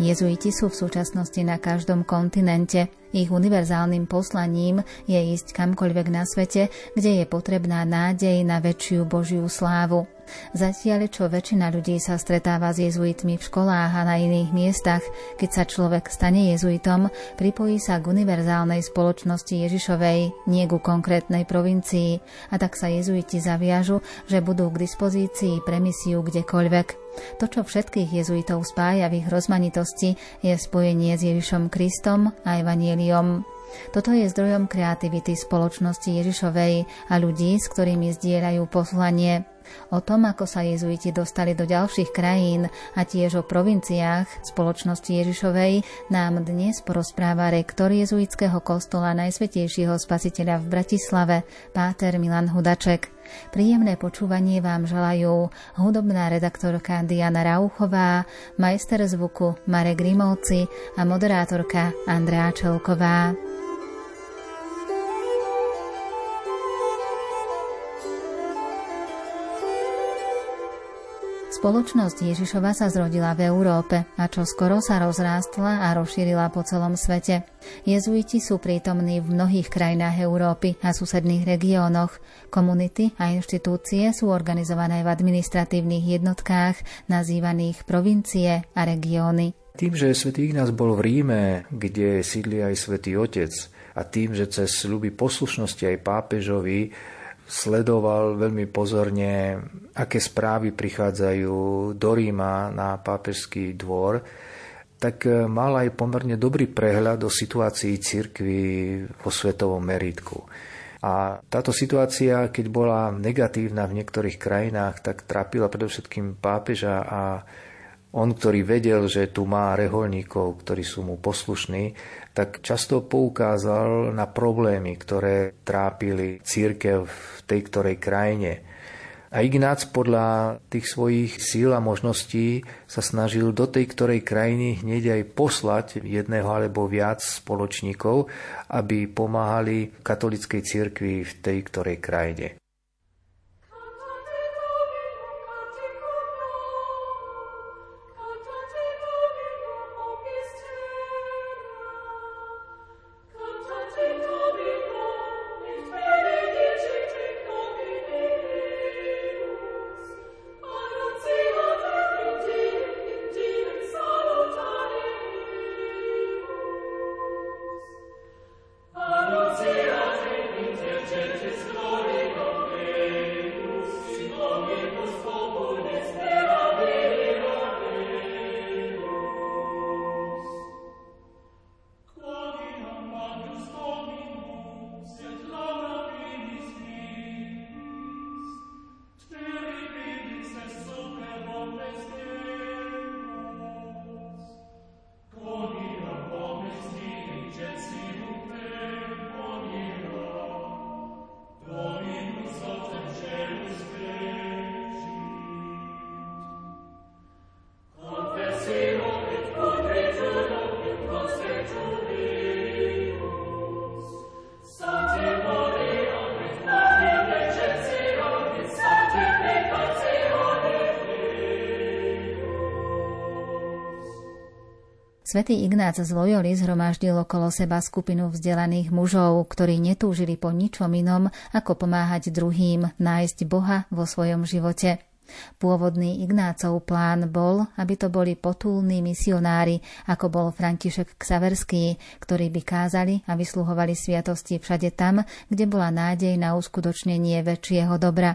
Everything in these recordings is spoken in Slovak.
Jezuiti sú v súčasnosti na každom kontinente. Ich univerzálnym poslaním je ísť kamkoľvek na svete, kde je potrebná nádej na väčšiu Božiu slávu. Zatiaľ, čo väčšina ľudí sa stretáva s jezuitmi v školách a na iných miestach, keď sa človek stane jezuitom, pripojí sa k univerzálnej spoločnosti Ježišovej, nie ku konkrétnej provincii, a tak sa jezuiti zaviažu, že budú k dispozícii pre misiu kdekoľvek. To, čo všetkých jezuitov spája v ich rozmanitosti, je spojenie s Ježišom Kristom a Evanieliom. Toto je zdrojom kreativity spoločnosti Ježišovej a ľudí, s ktorými zdieľajú poslanie. O tom, ako sa jezuiti dostali do ďalších krajín a tiež o provinciách spoločnosti Ježišovej, nám dnes porozpráva rektor jezuitského kostola Najsvetejšieho spasiteľa v Bratislave, páter Milan Hudaček. Príjemné počúvanie vám želajú hudobná redaktorka Diana Rauchová, majster zvuku Marek Grimovci a moderátorka Andrea Čelková. Spoločnosť Ježišova sa zrodila v Európe a čo skoro sa rozrástla a rozšírila po celom svete. Jezuiti sú prítomní v mnohých krajinách Európy a susedných regiónoch. Komunity a inštitúcie sú organizované v administratívnych jednotkách nazývaných provincie a regióny. Tým, že svätý Ignác bol v Ríme, kde sídli aj svätý Otec, a tým, že cez ľuby poslušnosti aj pápežovi sledoval veľmi pozorne, aké správy prichádzajú do Ríma na pápežský dvor, tak e, mal aj pomerne dobrý prehľad o situácii cirkvy vo svetovom meritku. A táto situácia, keď bola negatívna v niektorých krajinách, tak trápila predovšetkým pápeža a on, ktorý vedel, že tu má reholníkov, ktorí sú mu poslušní, tak často poukázal na problémy, ktoré trápili církev v tej ktorej krajine. A Ignác podľa tých svojich síl a možností sa snažil do tej ktorej krajiny hneď aj poslať jedného alebo viac spoločníkov, aby pomáhali katolickej cirkvi v tej ktorej krajine. Svetý Ignác z Loyoli zhromaždil okolo seba skupinu vzdelaných mužov, ktorí netúžili po ničom inom, ako pomáhať druhým nájsť Boha vo svojom živote. Pôvodný Ignácov plán bol, aby to boli potulní misionári, ako bol František Ksaverský, ktorí by kázali a vysluhovali sviatosti všade tam, kde bola nádej na uskutočnenie väčšieho dobra.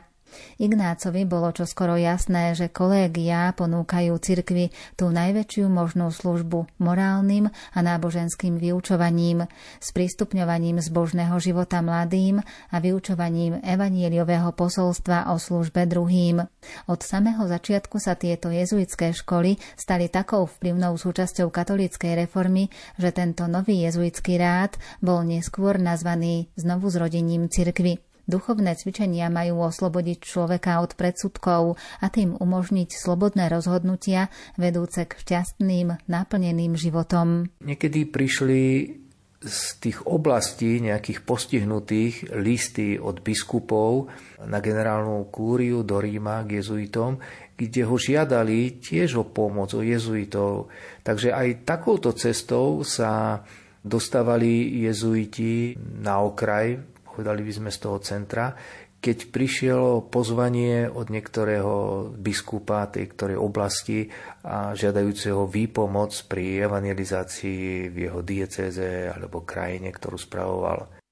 Ignácovi bolo čoskoro jasné, že kolégia ponúkajú cirkvi tú najväčšiu možnú službu morálnym a náboženským vyučovaním, sprístupňovaním zbožného života mladým a vyučovaním evanieliového posolstva o službe druhým. Od samého začiatku sa tieto jezuitské školy stali takou vplyvnou súčasťou katolíckej reformy, že tento nový jezuitský rád bol neskôr nazvaný znovu zrodením cirkvy. Duchovné cvičenia majú oslobodiť človeka od predsudkov a tým umožniť slobodné rozhodnutia vedúce k šťastným, naplneným životom. Niekedy prišli z tých oblastí nejakých postihnutých listy od biskupov na generálnu kúriu do Ríma k jezuitom, kde ho žiadali tiež o pomoc, o jezuitov. Takže aj takouto cestou sa dostávali jezuiti na okraj, povedali by sme z toho centra, keď prišiel pozvanie od niektorého biskupa tej ktorej oblasti a žiadajúceho výpomoc pri evangelizácii v jeho diecéze alebo krajine, ktorú spravoval.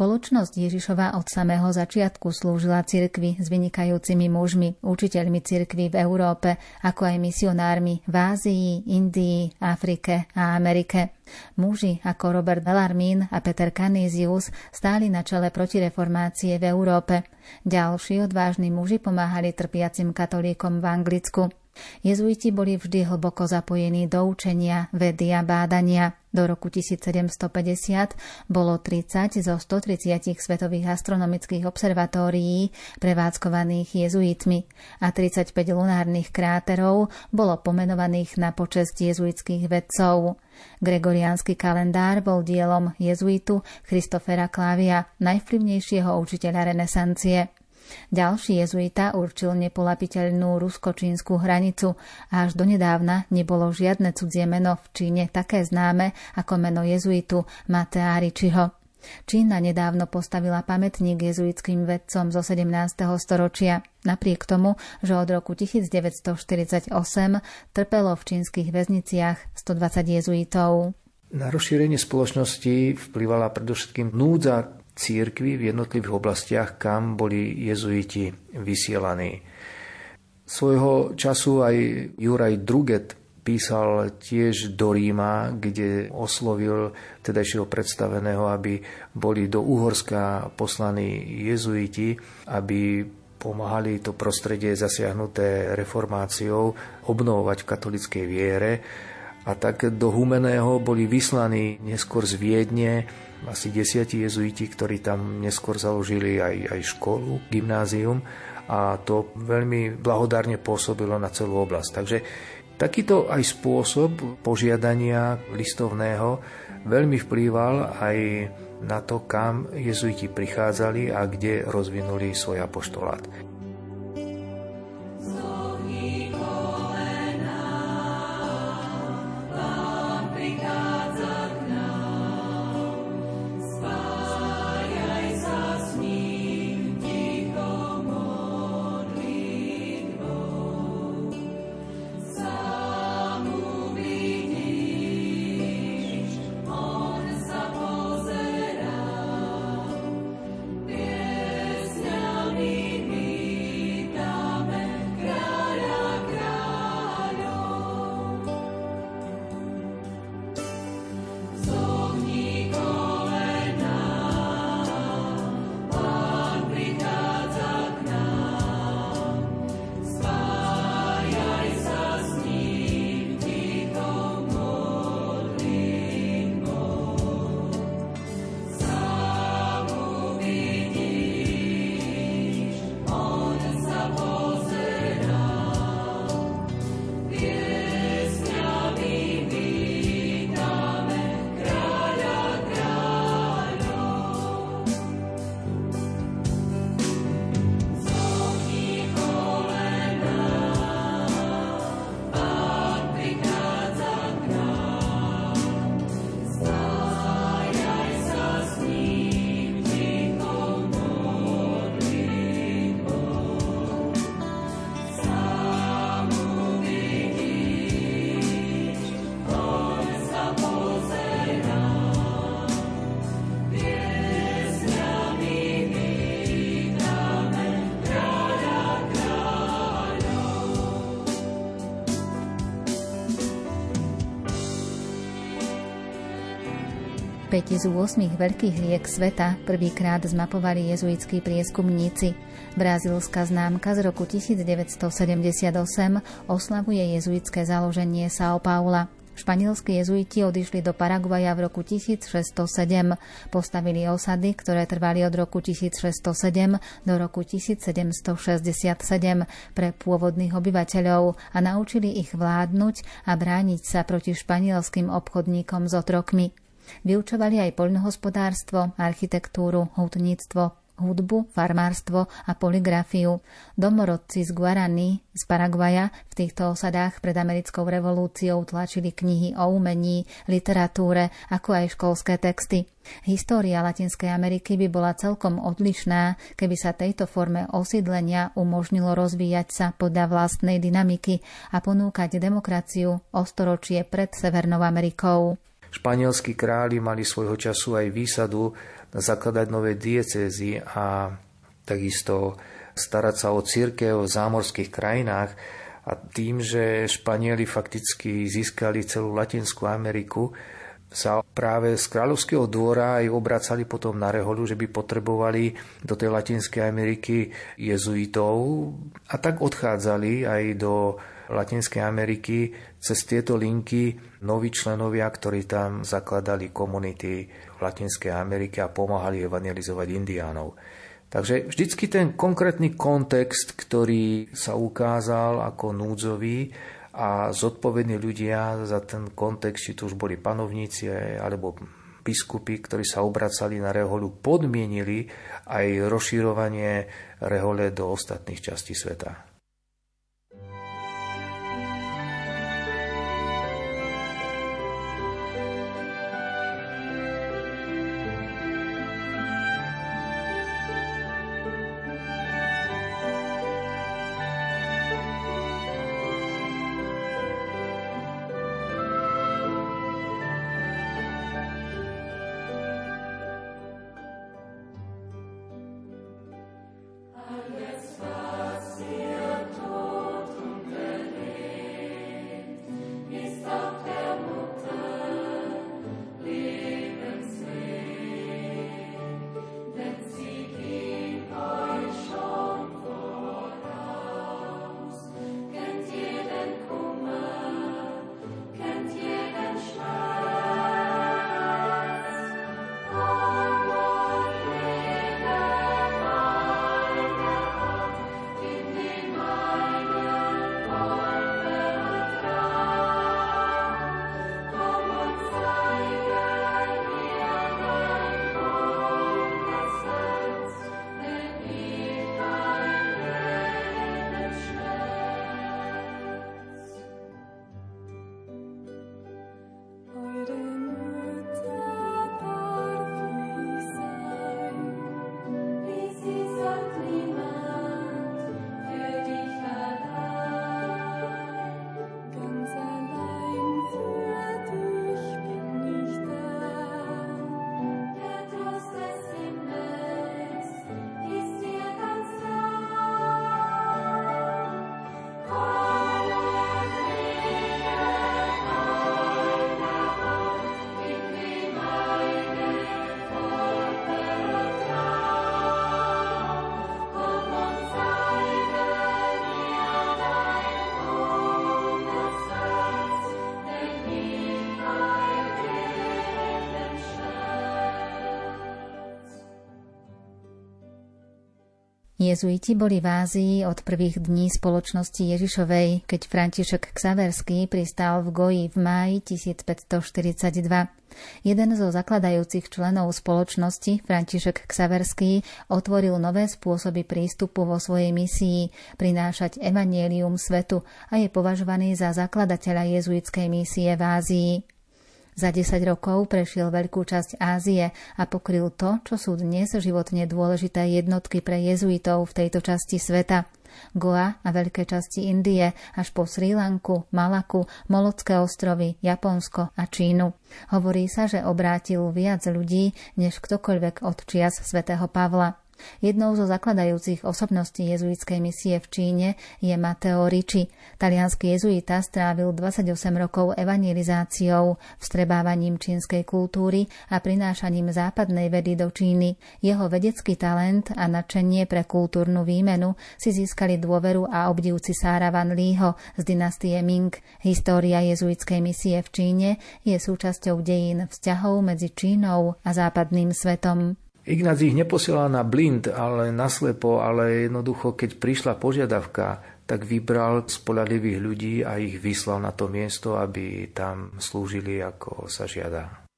Spoločnosť Ježišova od samého začiatku slúžila cirkvi s vynikajúcimi mužmi, učiteľmi cirkvi v Európe, ako aj misionármi v Ázii, Indii, Afrike a Amerike. Muži ako Robert Bellarmín a Peter Canisius stáli na čele protireformácie v Európe. Ďalší odvážni muži pomáhali trpiacim katolíkom v Anglicku. Jezuiti boli vždy hlboko zapojení do učenia, vedy a bádania. Do roku 1750 bolo 30 zo 130 svetových astronomických observatórií prevádzkovaných jezuitmi a 35 lunárnych kráterov bolo pomenovaných na počest jezuitských vedcov. Gregoriánsky kalendár bol dielom jezuitu Christofera Klávia, najvplyvnejšieho učiteľa renesancie. Ďalší jezuita určil nepolapiteľnú rusko-čínsku hranicu a až donedávna nebolo žiadne cudzie meno v Číne také známe ako meno jezuitu Matea Ričiho. Čína nedávno postavila pamätník jezuitským vedcom zo 17. storočia, napriek tomu, že od roku 1948 trpelo v čínskych väzniciach 120 jezuitov. Na rozšírenie spoločnosti vplyvala predovšetkým núdza církvy v jednotlivých oblastiach, kam boli jezuiti vysielaní. Svojho času aj Juraj Druget písal tiež do Ríma, kde oslovil tedajšieho predstaveného, aby boli do Uhorska poslaní jezuiti, aby pomáhali to prostredie zasiahnuté reformáciou obnovovať v katolickej viere. A tak do Humeného boli vyslaní neskôr z Viedne asi desiatí jezuiti, ktorí tam neskôr založili aj, aj školu, gymnázium a to veľmi blahodárne pôsobilo na celú oblasť. Takže takýto aj spôsob požiadania listovného veľmi vplýval aj na to, kam jezuiti prichádzali a kde rozvinuli svoj apoštolát. Päť z 8 veľkých riek sveta prvýkrát zmapovali jezuitskí prieskumníci. Brazílska známka z roku 1978 oslavuje jezuitské založenie São Paula. Španielskí jezuiti odišli do Paraguaja v roku 1607. Postavili osady, ktoré trvali od roku 1607 do roku 1767 pre pôvodných obyvateľov a naučili ich vládnuť a brániť sa proti španielským obchodníkom s otrokmi. Vyučovali aj poľnohospodárstvo, architektúru, hutníctvo, hudbu, farmárstvo a poligrafiu. Domorodci z Guarany z Paraguaja v týchto osadách pred americkou revolúciou tlačili knihy o umení, literatúre, ako aj školské texty. História Latinskej Ameriky by bola celkom odlišná, keby sa tejto forme osídlenia umožnilo rozvíjať sa podľa vlastnej dynamiky a ponúkať demokraciu o storočie pred Severnou Amerikou. Španielskí králi mali svojho času aj výsadu zakladať nové diecézy a takisto starať sa o církev v zámorských krajinách. A tým, že Španieli fakticky získali celú Latinskú Ameriku, sa práve z kráľovského dvora aj obracali potom na Reholu, že by potrebovali do tej Latinskej Ameriky jezuitov a tak odchádzali aj do Latinskej Ameriky cez tieto linky noví členovia, ktorí tam zakladali komunity v Latinskej Amerike a pomáhali evangelizovať indiánov. Takže vždycky ten konkrétny kontext, ktorý sa ukázal ako núdzový, a zodpovední ľudia za ten kontext, či tu už boli panovníci alebo biskupy, ktorí sa obracali na reholu, podmienili aj rozširovanie rehole do ostatných častí sveta. Jezuiti boli v Ázii od prvých dní spoločnosti Ježišovej, keď František Ksaverský pristal v Goji v máji 1542. Jeden zo zakladajúcich členov spoločnosti, František Ksaverský, otvoril nové spôsoby prístupu vo svojej misii prinášať evanielium svetu a je považovaný za zakladateľa jezuitskej misie v Ázii. Za 10 rokov prešiel veľkú časť Ázie a pokryl to, čo sú dnes životne dôležité jednotky pre jezuitov v tejto časti sveta. Goa a veľké časti Indie až po Sri Lanku, Malaku, Molocké ostrovy, Japonsko a Čínu. Hovorí sa, že obrátil viac ľudí než ktokoľvek od čias svätého Pavla. Jednou zo zakladajúcich osobností jezuitskej misie v Číne je Matteo Ricci. Talianský jezuita strávil 28 rokov evangelizáciou, vstrebávaním čínskej kultúry a prinášaním západnej vedy do Číny. Jeho vedecký talent a nadšenie pre kultúrnu výmenu si získali dôveru a obdiv cisára Van Lího z dynastie Ming. História jezuitskej misie v Číne je súčasťou dejín vzťahov medzi Čínou a západným svetom. Ignác ich neposielal na blind, ale naslepo, ale jednoducho, keď prišla požiadavka, tak vybral spolahlivých ľudí a ich vyslal na to miesto, aby tam slúžili, ako sa žiada.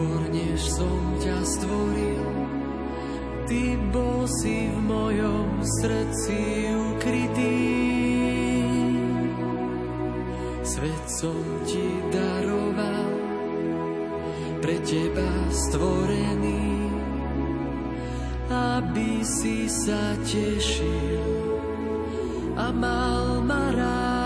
Skôr než som ťa stvoril. Ty bol si v mojom srdci ukrytý. Svet som ti daroval, pre teba stvorený, aby si sa tešil a mal ma rád.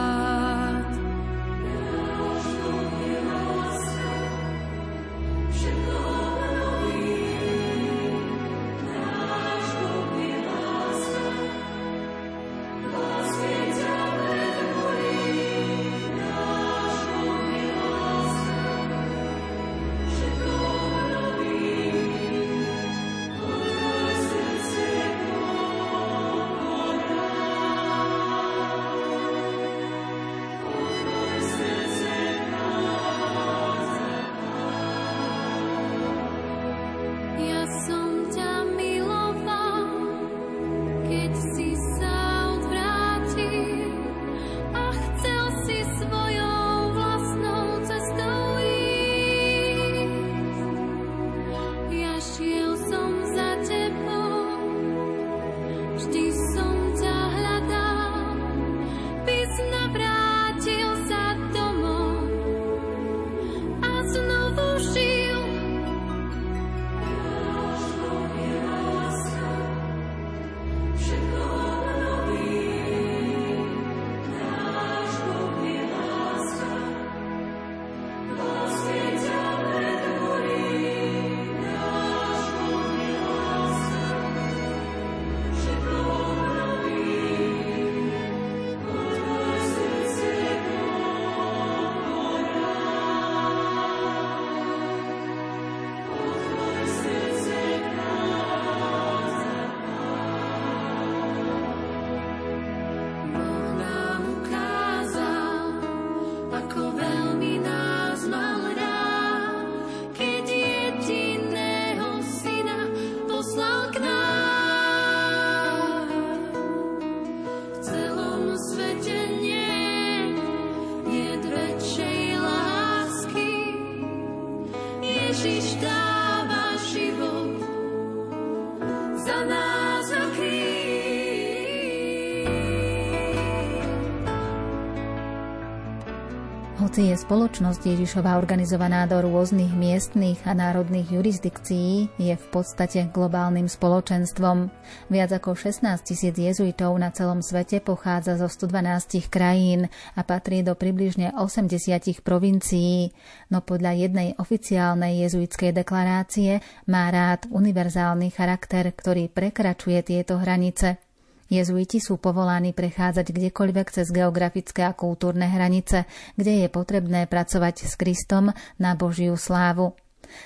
Hoci je spoločnosť Ježišova organizovaná do rôznych miestnych a národných jurisdikcií, je v podstate globálnym spoločenstvom. Viac ako 16 tisíc jezuitov na celom svete pochádza zo 112 krajín a patrí do približne 80 provincií, no podľa jednej oficiálnej jezuitskej deklarácie má rád univerzálny charakter, ktorý prekračuje tieto hranice. Jezuiti sú povolaní prechádzať kdekoľvek cez geografické a kultúrne hranice, kde je potrebné pracovať s Kristom na Božiu slávu.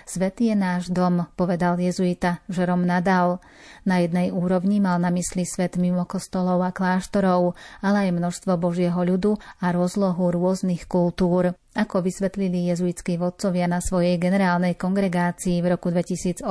Svetý je náš dom, povedal jezuita Žerom Nadal. Na jednej úrovni mal na mysli svet mimo kostolov a kláštorov, ale aj množstvo Božieho ľudu a rozlohu rôznych kultúr. Ako vysvetlili jezuitskí vodcovia na svojej generálnej kongregácii v roku 2008,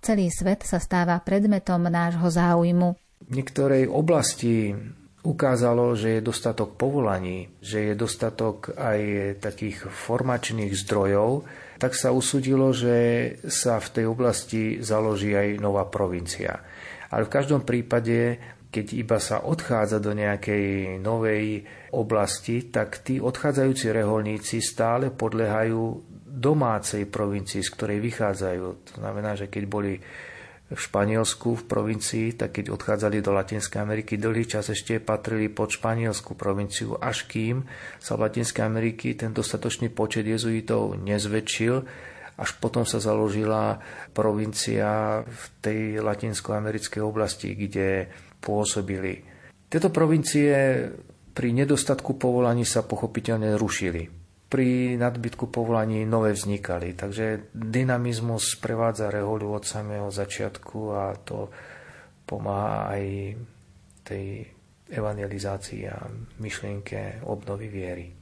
celý svet sa stáva predmetom nášho záujmu niektorej oblasti ukázalo, že je dostatok povolaní, že je dostatok aj takých formačných zdrojov, tak sa usudilo, že sa v tej oblasti založí aj nová provincia. Ale v každom prípade, keď iba sa odchádza do nejakej novej oblasti, tak tí odchádzajúci reholníci stále podlehajú domácej provincii, z ktorej vychádzajú. To znamená, že keď boli v Španielsku v provincii, tak keď odchádzali do Latinskej Ameriky, dlhý čas ešte patrili pod španielskú provinciu, až kým sa v Latinskej Ameriky ten dostatočný počet jezuitov nezväčšil, až potom sa založila provincia v tej latinskoamerickej oblasti, kde pôsobili. Tieto provincie pri nedostatku povolaní sa pochopiteľne rušili pri nadbytku povolaní nové vznikali. Takže dynamizmus prevádza reholu od samého začiatku a to pomáha aj tej evangelizácii a myšlienke obnovy viery.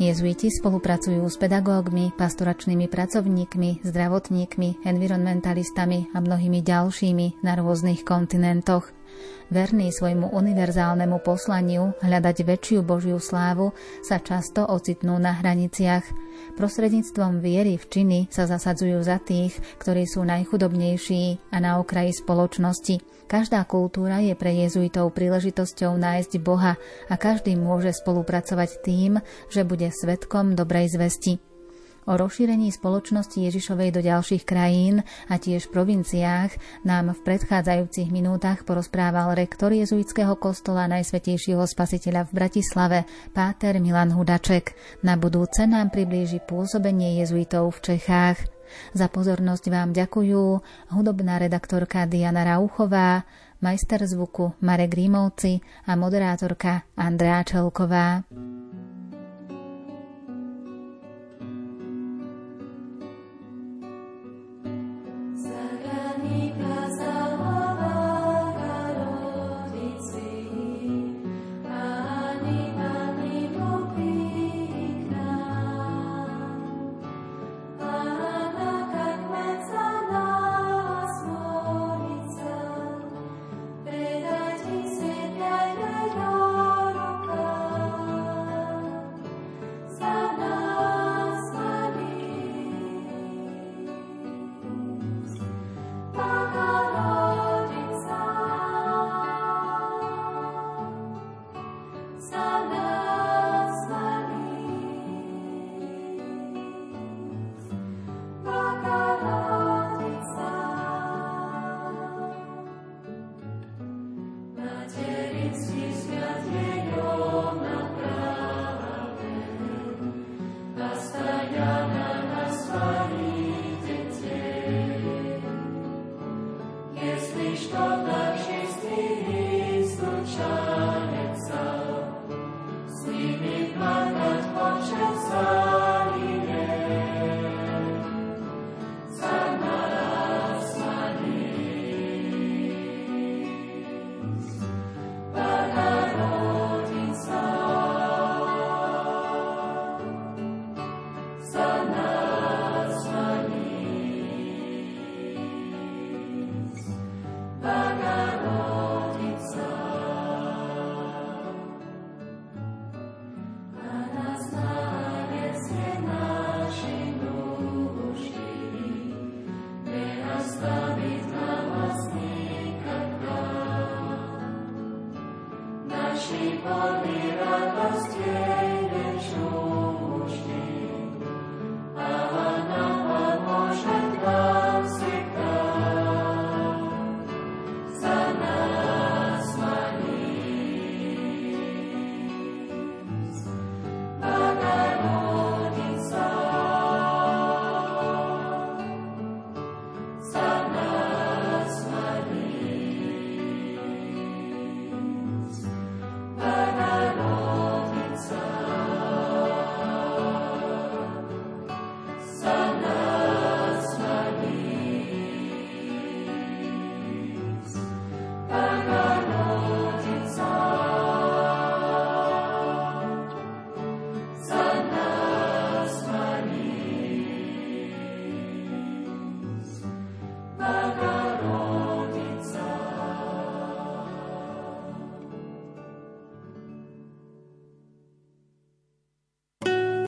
Jezuiti spolupracujú s pedagógmi, pastoračnými pracovníkmi, zdravotníkmi, environmentalistami a mnohými ďalšími na rôznych kontinentoch. Verní svojmu univerzálnemu poslaniu hľadať väčšiu Božiu slávu sa často ocitnú na hraniciach. Prostredníctvom viery v činy sa zasadzujú za tých, ktorí sú najchudobnejší a na okraji spoločnosti. Každá kultúra je pre jezuitov príležitosťou nájsť Boha a každý môže spolupracovať tým, že bude svetkom dobrej zvesti. O rozšírení spoločnosti Ježišovej do ďalších krajín a tiež provinciách nám v predchádzajúcich minútach porozprával rektor jezuitského kostola Najsvetejšieho spasiteľa v Bratislave, páter Milan Hudaček. Na budúce nám priblíži pôsobenie jezuitov v Čechách. Za pozornosť vám ďakujú hudobná redaktorka Diana Rauchová, majster zvuku Marek Rímovci a moderátorka Andrea Čelková. Lord.